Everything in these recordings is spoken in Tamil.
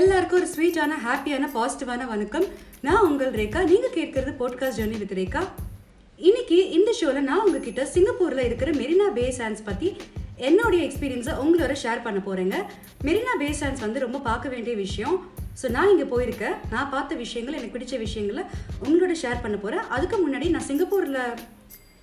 எல்லாருக்கும் ஒரு ஸ்வீட்டான ஹாப்பியான பாசிட்டிவான வணக்கம். நான் உங்கள் ரேகா. நீங்கள் கேட்கறது போட்காஸ்ட் ஜர்னி வித் ரேகா. இன்னைக்கு இந்த ஷோவில் நான் உங்ககிட்ட சிங்கப்பூரில் இருக்கிற மெரினா பே சான்ஸ் பற்றி என்னுடைய எக்ஸ்பீரியன்ஸை உங்களோட ஷேர் பண்ண போகிறேங்க மெரினா பே சான்ஸ் வந்து ரொம்ப பார்க்க வேண்டிய விஷயம். ஸோ நான் இங்கே போயிருக்கேன். நான் பார்த்த விஷயங்கள் எனக்கு பிடிச்ச விஷயங்களை உங்களோட ஷேர் பண்ண போகிறேன் அதுக்கு முன்னாடி நான் சிங்கப்பூரில்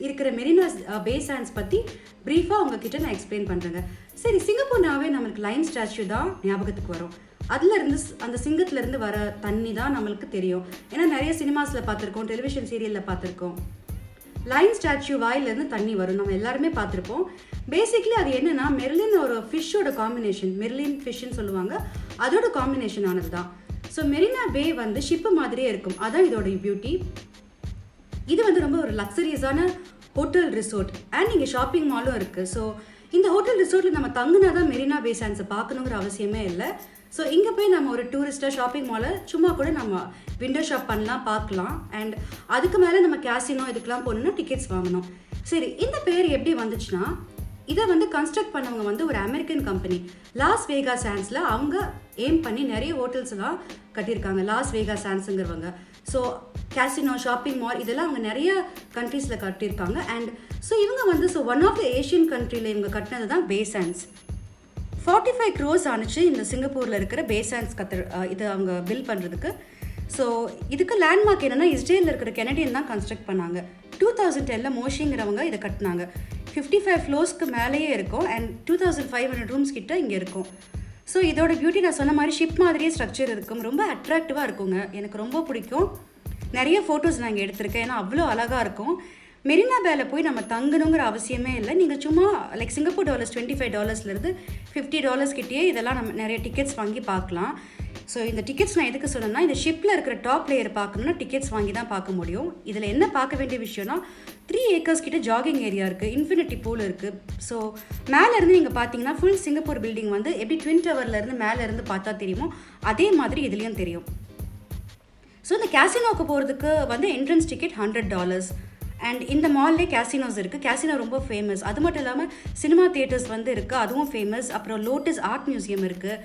இருக்கிற மெரினா பே சான்ஸ் பற்றி ப்ரீஃபாக உங்ககிட்ட நான் எக்ஸ்பிளைன் பண்ணுறேங்க சரி சிங்கப்பூர்னாவே நம்மளுக்கு லைன் ஸ்டாச்சு தான் ஞாபகத்துக்கு வரும். அதுல இருந்து அந்த சிங்கத்துல இருந்து வர தண்ணி தான் நம்மளுக்கு தெரியும். ஏன்னா நிறைய சினிமாஸில் பார்த்துருக்கோம் டெலிவிஷன் சீரியலில் பார்த்துருக்கோம். லைன் ஸ்டாச்சு வாயிலேருந்து தண்ணி வரும். நம்ம எல்லாருமே பார்த்துருப்போம். பேசிக்லி அது என்னன்னா மெர்லின் ஒரு ஃபிஷ்ஷோட காம்பினேஷன் மெர்லின் ஃபிஷ்ன்னு சொல்லுவாங்க. அதோட காம்பினேஷன் ஆனது தான் ஸோ மெரினா பே வந்து ஷிப்பு மாதிரியே இருக்கும். அதான் இதோட பியூட்டி இது வந்து ரொம்ப ஒரு லக்ஸரியஸான ஹோட்டல் ரிசோர்ட் அண்ட் இங்கே ஷாப்பிங் மாலும் இருக்குது ஸோ இந்த ஹோட்டல் ரிசோர்ட்டில் நம்ம தங்குனா தான் மெரினா பே சாண்ட்ஸை பார்க்கணுங்கிற அவசியமே இல்லை. ஸோ இங்கே போய் நம்ம ஒரு டூரிஸ்ட்டாக ஷாப்பிங் மாலை சும்மா கூட நம்ம விண்டோ ஷாப் பண்ணலாம் பார்க்கலாம். அண்ட் அதுக்கு மேலே நம்ம கேசினோ இதுக்கெலாம் போகணுன்னா டிக்கெட்ஸ் வாங்கணும். சரி இந்த பேர் எப்படி வந்துச்சுன்னா இதை வந்து கன்ஸ்ட்ரக்ட் பண்ணவங்க வந்து ஒரு அமெரிக்கன் கம்பெனி லாஸ் வேகா சான்ஸில் அவங்க எய்ம் பண்ணி நிறைய ஹோட்டல்ஸ்லாம் கட்டியிருக்காங்க லாஸ் வேகா சான்ஸுங்கிறவங்க ஸோ கேசினோ ஷாப்பிங் மால் இதெல்லாம் அவங்க நிறைய கண்ட்ரீஸில் கட்டியிருக்காங்க. அண்ட் ஸோ இவங்க வந்து so one of the Asian கண்ட்ரியில் இவங்க கட்டினது தான் பேசான்ஸ் ஃபார்ட்டி ஃபைவ் க்ரோஸ் ஆணுச்சு இந்த சிங்கப்பூரில் இருக்கிற பேசான்ஸ் கத்து அஹ் இது அவங்க பில் பண்ணுறதுக்கு ஸோ இதுக்கு லேண்ட்மார்க் என்னென்னா இஸ்ரேலில் இருக்கிற கெனடியன் தான் கன்ஸ்ட்ரக்ட் பண்ணாங்க. டூ தௌசண்ட் டெனில் மோஷிங்கிறவங்க இதை கட்டினாங்க. ஃபிஃப்டி ஃபைவ் ஃப்ளோர்ஸ்க்கு மேலேயே இருக்கும். And two thousand five hundred rooms கிட்ட இங்கே இருக்கும். ஸோ இதோட பியூட்டி நான் சொன்ன மாதிரி ஷிப் மாதிரியே ஸ்ட்ரக்சர் இருக்கும். ரொம்ப அட்ராக்டிவாக இருக்குங்க. எனக்கு ரொம்ப பிடிக்கும். நிறைய ஃபோட்டோஸ் நான் இங்கே எடுத்திருக்கேன். ஏன்னா அவ்வளோ அழகாக இருக்கும். மெரினா பேல போய் நம்ம தங்கணுங்கிற அவசியமே இல்லை. நீங்கள் சும்மா like Singapore dollars twenty five டாலர்ஸ்லேருந்து fifty dollars கிட்டேயே இதெல்லாம் நம்ம நிறைய டிக்கெட்ஸ் வாங்கி பார்க்கலாம். ஸோ இந்த டிக்கெட்ஸ் நான் எதுக்கு சொன்னேன்னா இந்த ஷிப்பில் இருக்கிற டாப் லேயர் பார்க்கணும்னா டிக்கெட்ஸ் வாங்கி தான் பார்க்க முடியும். இதில் என்ன பார்க்க வேண்டிய விஷயம்னா த்ரீ ஏக்கர்ஸ் கிட்ட ஜாகிங் ஏரியா இருக்குது இன்ஃபினிட்டி பூல் இருக்குது ஸோ மேலேருந்து நீங்கள் பார்த்தீங்கன்னா ஃபுல் சிங்கப்பூர் பில்டிங் வந்து எப்படி ட்வின் டவர்லேருந்து மேலேருந்து பார்த்தா தெரியுமோ அதே மாதிரி இதுலேயும் தெரியும். ஸோ இந்த கேசினோக்கு போகிறதுக்கு வந்து entrance ticket hundred dollars and இந்த மால்லே கேசினோஸ் இருக்குது கேசினோ ரொம்ப ஃபேமஸ் அது மட்டும் இல்லாமல் சினிமா தியேட்டர்ஸ் வந்து இருக்குது அதுவும் ஃபேமஸ் அப்புறம் லோட்டஸ் ஆர்ட் மியூசியம் இருக்குது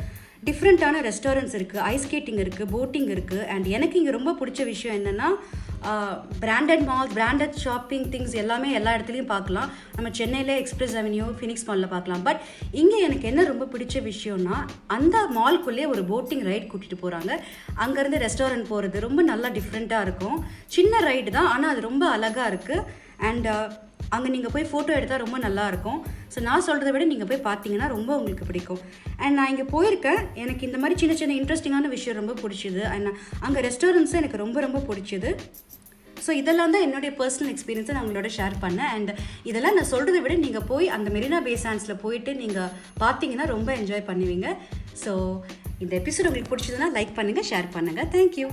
டிஃப்ரெண்ட்டான ரெஸ்டாரண்ட்ஸ் இருக்குது ஐஸ் ஸ்கேட்டிங் இருக்குது போட்டிங் இருக்குது அண்ட் எனக்கு இங்கே ரொம்ப பிடிச்ச விஷயம் என்னென்னா branded malls branded shopping things எல்லாமே எல்லா இடத்துலையும் பார்க்கலாம். நம்ம சென்னையிலே எக்ஸ்பிரஸ் அவென்யூ ஃபினிக்ஸ் மாலில் பார்க்கலாம். பட் இங்கே எனக்கு என்ன ரொம்ப பிடிச்ச விஷயம்னா அந்த மால்குள்ளேயே ஒரு போட்டிங் ரைட் கூட்டிகிட்டு போகிறாங்க அங்கேருந்து ரெஸ்டாரண்ட் போகிறது ரொம்ப நல்லா டிஃப்ரெண்ட்டாக இருக்கும். சின்ன ரைடு தான் ஆனால் அது ரொம்ப அழகாக இருக்குது அண்ட் அங்கே நீங்கள் போய் ஃபோட்டோ எடுத்தால் ரொம்ப நல்லாயிருக்கும் ஸோ நான் சொல்கிறத விட நீங்கள் போய் பார்த்தீங்கன்னா ரொம்ப உங்களுக்கு பிடிக்கும். அண்ட் நான் இங்கே போயிருக்கேன். எனக்கு இந்த மாதிரி சின்ன சின்ன இன்ட்ரெஸ்டிங்கான விஷயம் ரொம்ப பிடிச்சிது. அண்ட் அங்கே ரெஸ்டாரண்ட்ஸும் எனக்கு ரொம்ப ரொம்ப பிடிச்சிது. ஸோ இதெல்லாம் தான் என்னுடைய பர்சனல் எக்ஸ்பீரியன்ஸை நான் உங்களோட ஷேர் பண்ணேன். அண்ட் இதெல்லாம் நான் சொல்கிறத விட நீங்கள் போய் அந்த மெரினா பேசான்ஸில் போயிட்டு நீங்கள் பார்த்தீங்கன்னா ரொம்ப என்ஜாய் பண்ணுவீங்க. ஸோ இந்த எபிசோட் உங்களுக்கு பிடிச்சதுன்னா லைக் பண்ணுங்கள் ஷேர் பண்ணுங்கள் தேங்க்யூ